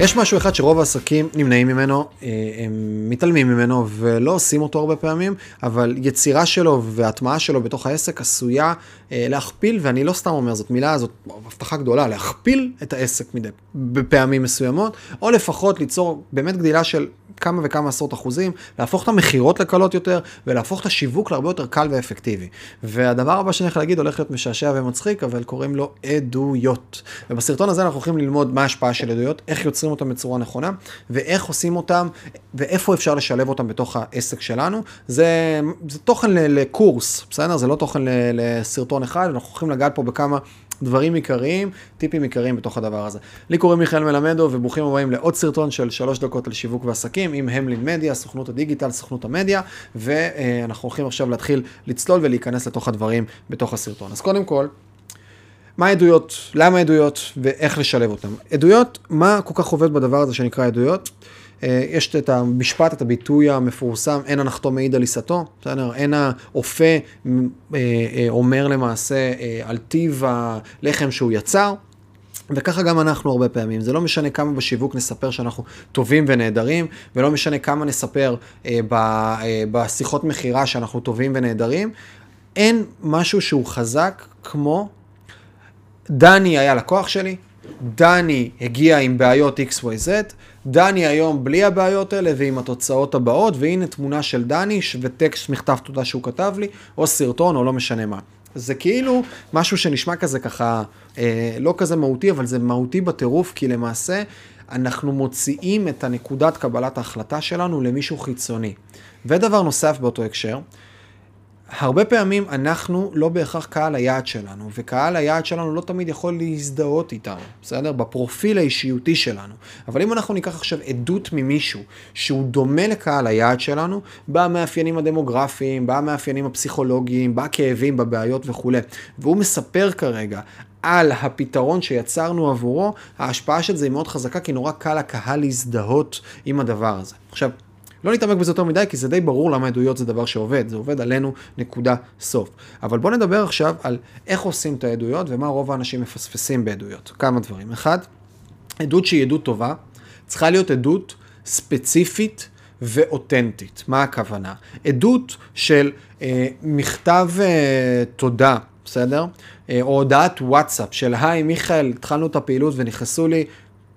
יש משהו אחד שרוב העסקים נמנעים ממנו, אה, הם מתעלמים ממנו ולא עושים אותו הרבה פעמים, אבל יצירה שלו והטמעה שלו בתוך העסק עשויה אה, להכפיל, ואני לא סתם אומר, זאת מילה, זאת הבטחה גדולה, להכפיל את העסק מדי, בפעמים מסוימות, או לפחות ליצור באמת גדילה של כמה וכמה עשרות אחוזים, להפוך את המכירות לקלות יותר, ולהפוך את השיווק להרבה יותר קל ואפקטיבי. והדבר הבא שאני הולך להגיד הולך להיות משעשע ומצחיק, אבל קוראים לו עדויות. ובסרטון הזה אנחנו הולכים ללמוד מה ההשפעה של עדויות, איך יוצרים אותם בצורה נכונה, ואיך עושים אותם, ואיפה אפשר לשלב אותם בתוך העסק שלנו. זה, זה תוכן לקורס, בסדר? זה לא תוכן לסרטון אחד, אנחנו הולכים לגעת פה בכמה... דברים עיקריים, טיפים עיקריים בתוך הדבר הזה. לי קוראים מיכאל מלמדו, וברוכים הבאים לעוד סרטון של שלוש דקות על שיווק ועסקים עם המלין מדיה, סוכנות הדיגיטל, סוכנות המדיה, ואנחנו הולכים עכשיו להתחיל לצלול ולהיכנס לתוך הדברים בתוך הסרטון. אז קודם כל, מה העדויות, למה עדויות ואיך לשלב אותן. עדויות, מה כל כך עובד בדבר הזה שנקרא עדויות? אה, יש את המשפט, את הביטוי המפורסם, אין הנחתו מעיד על עיסתו, בסדר? אין האופה אה, אה, אומר למעשה על טיב הלחם שהוא יצר. וככה גם אנחנו הרבה פעמים, זה לא משנה כמה בשיווק נספר שאנחנו טובים ונהדרים, ולא משנה כמה נספר אה, ב, אה, בשיחות מכירה שאנחנו טובים ונהדרים, אין משהו שהוא חזק כמו דני היה לקוח שלי, דני הגיע עם בעיות XYZ, דני היום בלי הבעיות האלה ועם התוצאות הבאות, והנה תמונה של דני וטקסט מכתב תודה שהוא כתב לי, או סרטון או לא משנה מה. זה כאילו משהו שנשמע כזה ככה, אה, לא כזה מהותי, אבל זה מהותי בטירוף, כי למעשה אנחנו מוציאים את הנקודת קבלת ההחלטה שלנו למישהו חיצוני. ודבר נוסף באותו הקשר, הרבה פעמים אנחנו לא בהכרח קהל היעד שלנו, וקהל היעד שלנו לא תמיד יכול להזדהות איתנו, בסדר? בפרופיל האישיותי שלנו. אבל אם אנחנו ניקח עכשיו עדות ממישהו שהוא דומה לקהל היעד שלנו, במאפיינים הדמוגרפיים, במאפיינים הפסיכולוגיים, בכאבים, בבעיות וכולי, והוא מספר כרגע על הפתרון שיצרנו עבורו, ההשפעה של זה היא מאוד חזקה, כי נורא קל לקהל להזדהות עם הדבר הזה. עכשיו, לא נתעמק בזה יותר מדי, כי זה די ברור למה עדויות זה דבר שעובד, זה עובד עלינו, נקודה, סוף. אבל בואו נדבר עכשיו על איך עושים את העדויות ומה רוב האנשים מפספסים בעדויות. כמה דברים. אחד, עדות שהיא עדות טובה, צריכה להיות עדות ספציפית ואותנטית. מה הכוונה? עדות של אה, מכתב אה, תודה, בסדר? אה, או הודעת וואטסאפ של היי מיכאל, התחלנו את הפעילות ונכנסו לי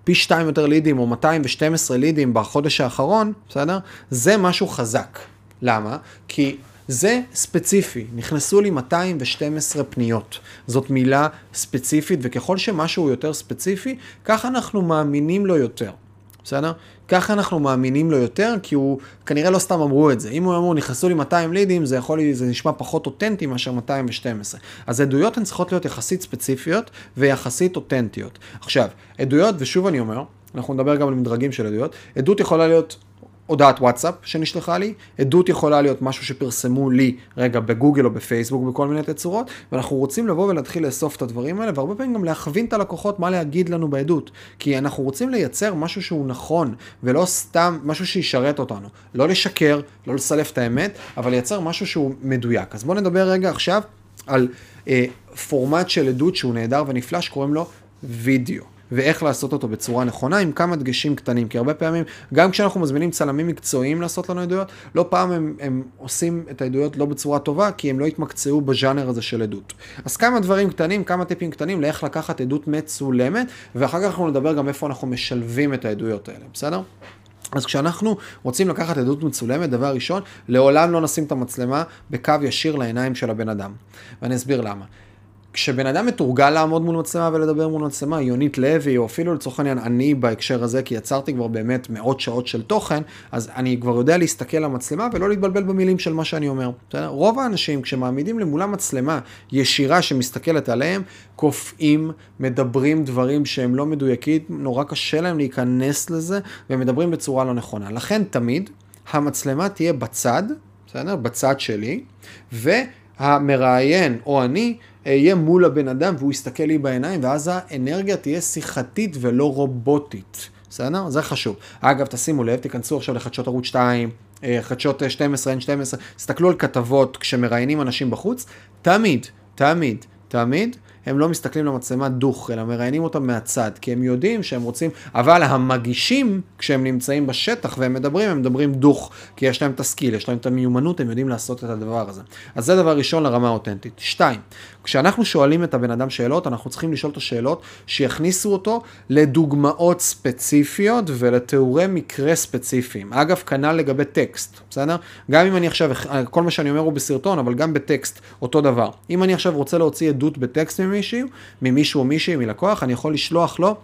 פי שתיים יותר לידים או 212 לידים בחודש האחרון, בסדר? זה משהו חזק. למה? כי זה ספציפי, נכנסו לי 212 פניות. זאת מילה ספציפית, וככל שמשהו יותר ספציפי, ככה אנחנו מאמינים לו יותר. בסדר? ככה אנחנו מאמינים לו יותר, כי הוא, כנראה לא סתם אמרו את זה. אם הוא אמרו, נכנסו לי 200 לידים, זה יכול, זה נשמע פחות אותנטי מאשר 212. אז עדויות הן צריכות להיות יחסית ספציפיות ויחסית אותנטיות. עכשיו, עדויות, ושוב אני אומר, אנחנו נדבר גם על מדרגים של עדויות, עדות יכולה להיות הודעת וואטסאפ שנשלחה לי, עדות יכולה להיות משהו שפרסמו לי רגע בגוגל או בפייסבוק בכל מיני תצורות, ואנחנו רוצים לבוא ולהתחיל לאסוף את הדברים האלה, והרבה פעמים גם להכווין את הלקוחות מה להגיד לנו בעדות, כי אנחנו רוצים לייצר משהו שהוא נכון, ולא סתם משהו שישרת אותנו. לא לשקר, לא לסלף את האמת, אבל לייצר משהו שהוא מדויק. אז בואו נדבר רגע עכשיו על אה, פורמט של עדות שהוא נהדר ונפלא, שקוראים לו וידאו. ואיך לעשות אותו בצורה נכונה עם כמה דגשים קטנים, כי הרבה פעמים, גם כשאנחנו מזמינים צלמים מקצועיים לעשות לנו עדויות, לא פעם הם, הם עושים את העדויות לא בצורה טובה, כי הם לא התמקצעו בז'אנר הזה של עדות. אז כמה דברים קטנים, כמה טיפים קטנים לאיך לקחת עדות מצולמת, ואחר כך אנחנו נדבר גם איפה אנחנו משלבים את העדויות האלה, בסדר? אז כשאנחנו רוצים לקחת עדות מצולמת, דבר ראשון, לעולם לא נשים את המצלמה בקו ישיר לעיניים של הבן אדם. ואני אסביר למה. כשבן אדם מתורגל לעמוד מול מצלמה ולדבר מול מצלמה, יונית לוי, או אפילו לצורך העניין אני בהקשר הזה, כי יצרתי כבר באמת מאות שעות של תוכן, אז אני כבר יודע להסתכל למצלמה ולא להתבלבל במילים של מה שאני אומר. רוב האנשים, כשמעמידים למולם מצלמה ישירה שמסתכלת עליהם, קופאים, מדברים דברים שהם לא מדויקים, נורא קשה להם להיכנס לזה, והם מדברים בצורה לא נכונה. לכן תמיד המצלמה תהיה בצד, בסדר? בצד שלי, והמראיין או אני, אהיה מול הבן אדם והוא יסתכל לי בעיניים, ואז האנרגיה תהיה שיחתית ולא רובוטית. בסדר? זה חשוב. אגב, תשימו לב, תיכנסו עכשיו לחדשות ערוץ 2, אה, חדשות 12, N12, תסתכלו על כתבות כשמראיינים אנשים בחוץ, תמיד, תמיד, תמיד, הם לא מסתכלים למצלמה דוך, אלא מראיינים אותם מהצד, כי הם יודעים שהם רוצים, אבל המגישים, כשהם נמצאים בשטח והם מדברים, הם מדברים דוך, כי יש להם את הסקיל, יש להם את המיומנות, הם יודעים לעשות את הדבר הזה. אז זה דבר ראשון לרמה האותנטית. שתיים, כשאנחנו שואלים את הבן אדם שאלות, אנחנו צריכים לשאול אותו שאלות שיכניסו אותו לדוגמאות ספציפיות ולתיאורי מקרה ספציפיים. אגב, כנ"ל לגבי טקסט, בסדר? גם אם אני עכשיו, כל מה שאני אומר הוא בסרטון, אבל גם בטקסט, אותו דבר. אם אני עכשיו רוצה להוציא עדות בטקסט ממישהו, ממישהו או מישהי, מלקוח, אני יכול לשלוח לו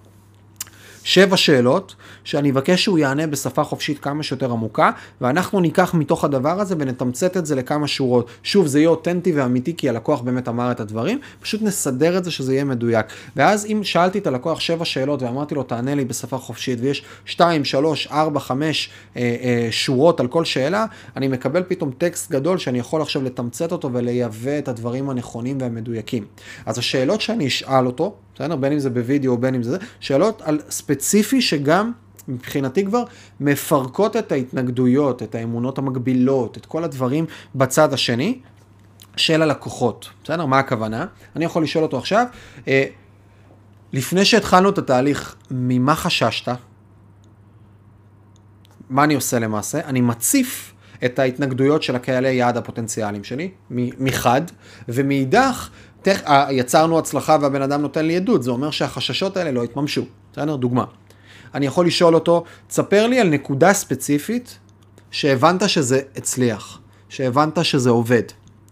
שבע שאלות, שאני אבקש שהוא יענה בשפה חופשית כמה שיותר עמוקה, ואנחנו ניקח מתוך הדבר הזה ונתמצת את זה לכמה שורות. שוב, זה יהיה אותנטי ואמיתי, כי הלקוח באמת אמר את הדברים, פשוט נסדר את זה שזה יהיה מדויק. ואז אם שאלתי את הלקוח שבע שאלות ואמרתי לו, תענה לי בשפה חופשית, ויש שתיים, שלוש, ארבע, חמש אה, אה, שורות על כל שאלה, אני מקבל פתאום טקסט גדול שאני יכול עכשיו לתמצת אותו ולייבא את הדברים הנכונים והמדויקים. אז השאלות שאני אשאל אותו, בסדר? בין אם זה בווידאו או בין אם זה זה, שאלות על ספציפי שגם מבחינתי כבר מפרקות את ההתנגדויות, את האמונות המקבילות, את כל הדברים בצד השני של הלקוחות, בסדר? מה הכוונה? אני יכול לשאול אותו עכשיו, אה, לפני שהתחלנו את התהליך, ממה חששת? מה אני עושה למעשה? אני מציף את ההתנגדויות של הקהלי יעד הפוטנציאליים שלי, מחד, ומאידך, תכ... יצרנו הצלחה והבן אדם נותן לי עדות, זה אומר שהחששות האלה לא התממשו. בסדר? דוגמה. אני יכול לשאול אותו, תספר לי על נקודה ספציפית שהבנת שזה הצליח, שהבנת שזה עובד.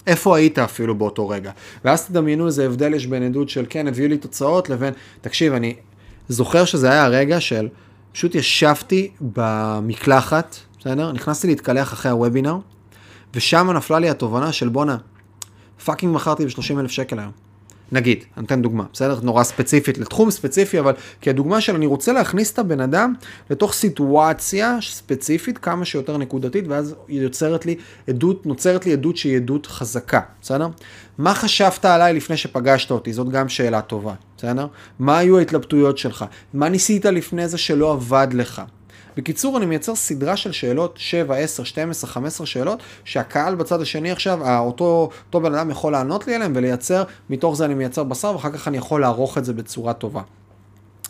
איפה היית אפילו באותו רגע? ואז תדמיינו איזה הבדל יש בין עדות של כן, הביאו לי תוצאות, לבין, תקשיב, אני זוכר שזה היה הרגע של, פשוט ישבתי במקלחת, בסדר? נכנסתי להתקלח אחרי הוובינר, ושם נפלה לי התובנה של בואנה, fucking מכרתי ב-30 אלף שקל היום. נגיד, אני אתן דוגמה, בסדר? נורא ספציפית, לתחום ספציפי, אבל כדוגמה של אני רוצה להכניס את הבן אדם לתוך סיטואציה ספציפית כמה שיותר נקודתית, ואז יוצרת לי עדות, נוצרת לי עדות שהיא עדות חזקה, בסדר? מה חשבת עליי לפני שפגשת אותי? זאת גם שאלה טובה, בסדר? מה היו ההתלבטויות שלך? מה ניסית לפני זה שלא עבד לך? בקיצור, אני מייצר סדרה של שאלות, 7, 10, 12, 15 שאלות, שהקהל בצד השני עכשיו, אותו, אותו בן אדם יכול לענות לי עליהן ולייצר, מתוך זה אני מייצר בשר ואחר כך אני יכול לערוך את זה בצורה טובה.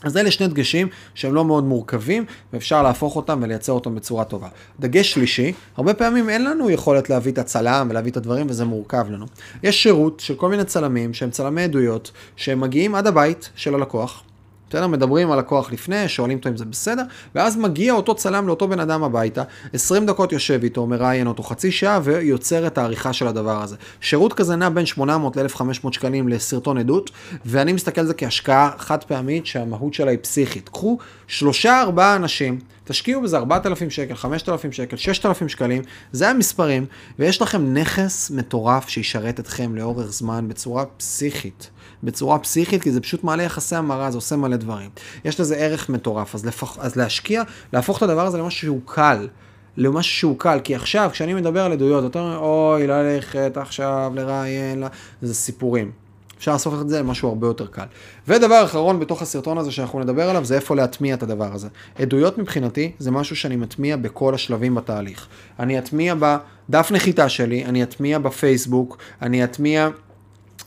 אז אלה שני דגשים שהם לא מאוד מורכבים, ואפשר להפוך אותם ולייצר אותם בצורה טובה. דגש שלישי, הרבה פעמים אין לנו יכולת להביא את הצלם ולהביא את הדברים, וזה מורכב לנו. יש שירות של כל מיני צלמים, שהם צלמי עדויות, שהם מגיעים עד הבית של הלקוח, בסדר? מדברים על הכוח לפני, שואלים אותו אם זה בסדר, ואז מגיע אותו צלם לאותו בן אדם הביתה, 20 דקות יושב איתו, מראיין אותו חצי שעה, ויוצר את העריכה של הדבר הזה. שירות כזה נע בין 800 ל-1500 שקלים לסרטון עדות, ואני מסתכל על זה כהשקעה חד פעמית שהמהות שלה היא פסיכית. קחו שלושה ארבעה אנשים, תשקיעו בזה 4,000 שקל, 5,000 שקל, 6,000 שקלים, זה המספרים, ויש לכם נכס מטורף שישרת אתכם לאורך זמן בצורה פסיכית. בצורה פסיכית, כי זה פשוט מעלה יחסי המרה, זה עושה מלא דברים. יש לזה ערך מטורף, אז, לפח, אז להשקיע, להפוך את הדבר הזה למשהו שהוא קל. למשהו שהוא קל, כי עכשיו, כשאני מדבר על עדויות, אתה אומר, אוי, ללכת עכשיו לראיין, זה סיפורים. אפשר לעשות את זה למשהו הרבה יותר קל. ודבר אחרון בתוך הסרטון הזה שאנחנו נדבר עליו, זה איפה להטמיע את הדבר הזה. עדויות מבחינתי זה משהו שאני מטמיע בכל השלבים בתהליך. אני אטמיע בדף נחיתה שלי, אני אטמיע בפייסבוק, אני אטמיע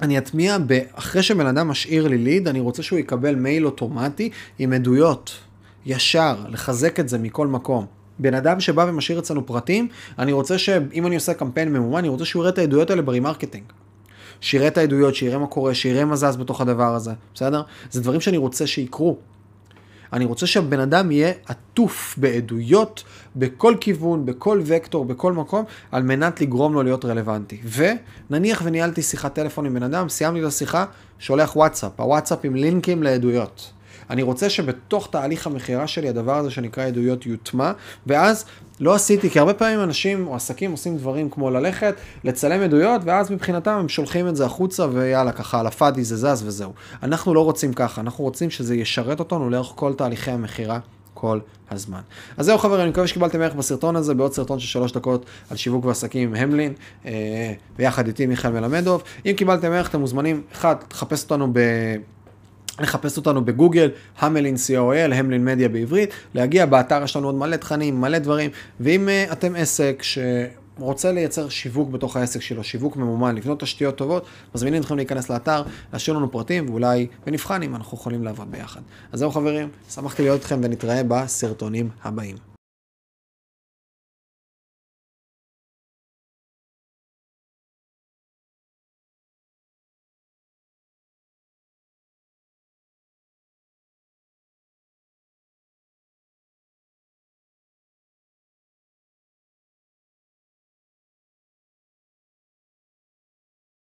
אני אטמיע, אחרי שבן אדם משאיר לי lead, אני רוצה שהוא יקבל מייל אוטומטי עם עדויות, ישר, לחזק את זה מכל מקום. בן אדם שבא ומשאיר אצלנו פרטים, אני רוצה שאם אני עושה קמפיין ממומן, אני רוצה שהוא יראה את העדויות האלה ב remarketing. שיראה את העדויות, שיראה מה קורה, שיראה מה זז בתוך הדבר הזה, בסדר? זה דברים שאני רוצה שיקרו. אני רוצה שהבן אדם יהיה עטוף בעדויות בכל כיוון, בכל וקטור, בכל מקום, על מנת לגרום לו להיות רלוונטי. ונניח וניהלתי שיחת טלפון עם בן אדם, סיימתי את השיחה, שולח וואטסאפ, הוואטסאפ עם לינקים לעדויות. אני רוצה שבתוך תהליך המכירה שלי הדבר הזה שנקרא עדויות יוטמע, ואז לא עשיתי, כי הרבה פעמים אנשים או עסקים עושים דברים כמו ללכת, לצלם עדויות, ואז מבחינתם הם שולחים את זה החוצה, ויאללה, ככה על הפאדי זה זז וזהו. אנחנו לא רוצים ככה, אנחנו רוצים שזה ישרת אותנו לאורך כל תהליכי המכירה. כל הזמן. אז זהו חברים, אני מקווה שקיבלתם ערך בסרטון הזה, בעוד סרטון של שלוש דקות על שיווק ועסקים עם המלין, אה, ביחד איתי מיכאל מלמדוב. אם קיבלתם ערך, אתם מוזמנים, אחד, תחפש אותנו ב... לחפש אותנו בגוגל, המלין co.il, המלין מדיה בעברית, להגיע באתר, יש לנו עוד מלא תכנים, מלא דברים, ואם uh, אתם עסק ש... רוצה לייצר שיווק בתוך העסק שלו, שיווק ממומן, לבנות תשתיות טובות, מזמינים אתכם להיכנס לאתר, להשאיר לנו פרטים, ואולי ונבחן אם אנחנו יכולים לעבוד ביחד. אז זהו חברים, שמחתי להיות איתכם ונתראה בסרטונים הבאים.